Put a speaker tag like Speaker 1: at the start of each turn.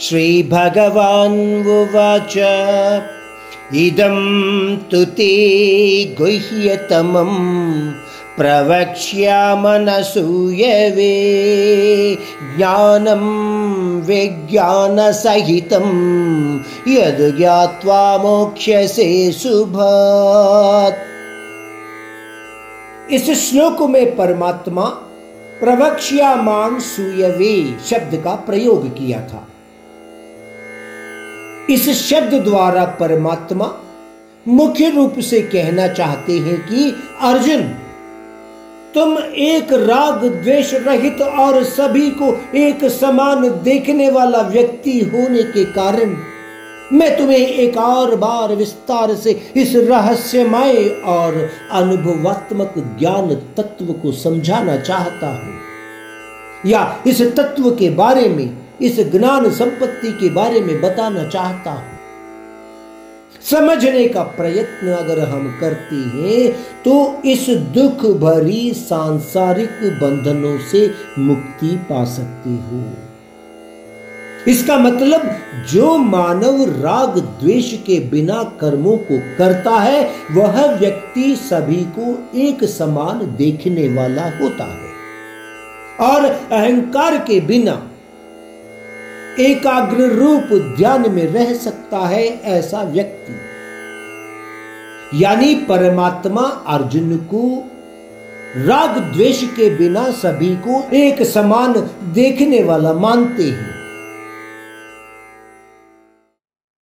Speaker 1: श्रीभगवान्वुवाच इदं तु ते गुह्यतमं प्रवक्ष्यामनसूयवे ज्ञानं विज्ञानसहितं यद् ज्ञात्वा मोक्ष्यसे शुभात्।
Speaker 2: इस श्लोक में परमात्मा प्रवक्ष्यामान सूयवे शब्द का प्रयोग किया था। इस शब्द द्वारा परमात्मा मुख्य रूप से कहना चाहते हैं कि, अर्जुन, तुम एक राग द्वेष रहित और सभी को एक समान देखने वाला व्यक्ति होने के कारण मैं तुम्हें एक और बार विस्तार से इस रहस्यमय और अनुभवात्मक ज्ञान तत्व को समझाना चाहता हूँ। या इस तत्व के बारे में इस ज्ञान संपत्ति के बारे में बताना चाहता हूँ। समझने का प्रयत्न अगर हम करते हैं तो इस दुख भरी सांसारिक बंधनों से मुक्ति पा सकते हो। इसका मतलब जो मानव राग द्वेष के बिना कर्मों को करता है, वह व्यक्ति सभी को एक समान देखने वाला होता है। और अहंकार के बिना एकाग्र रूप ध्यान में रह सकता है ऐसा व्यक्ति। यानी परमात्मा अर्जुन को राग द्वेष के बिना सभी को एक समान देखने वाला मानते हैं।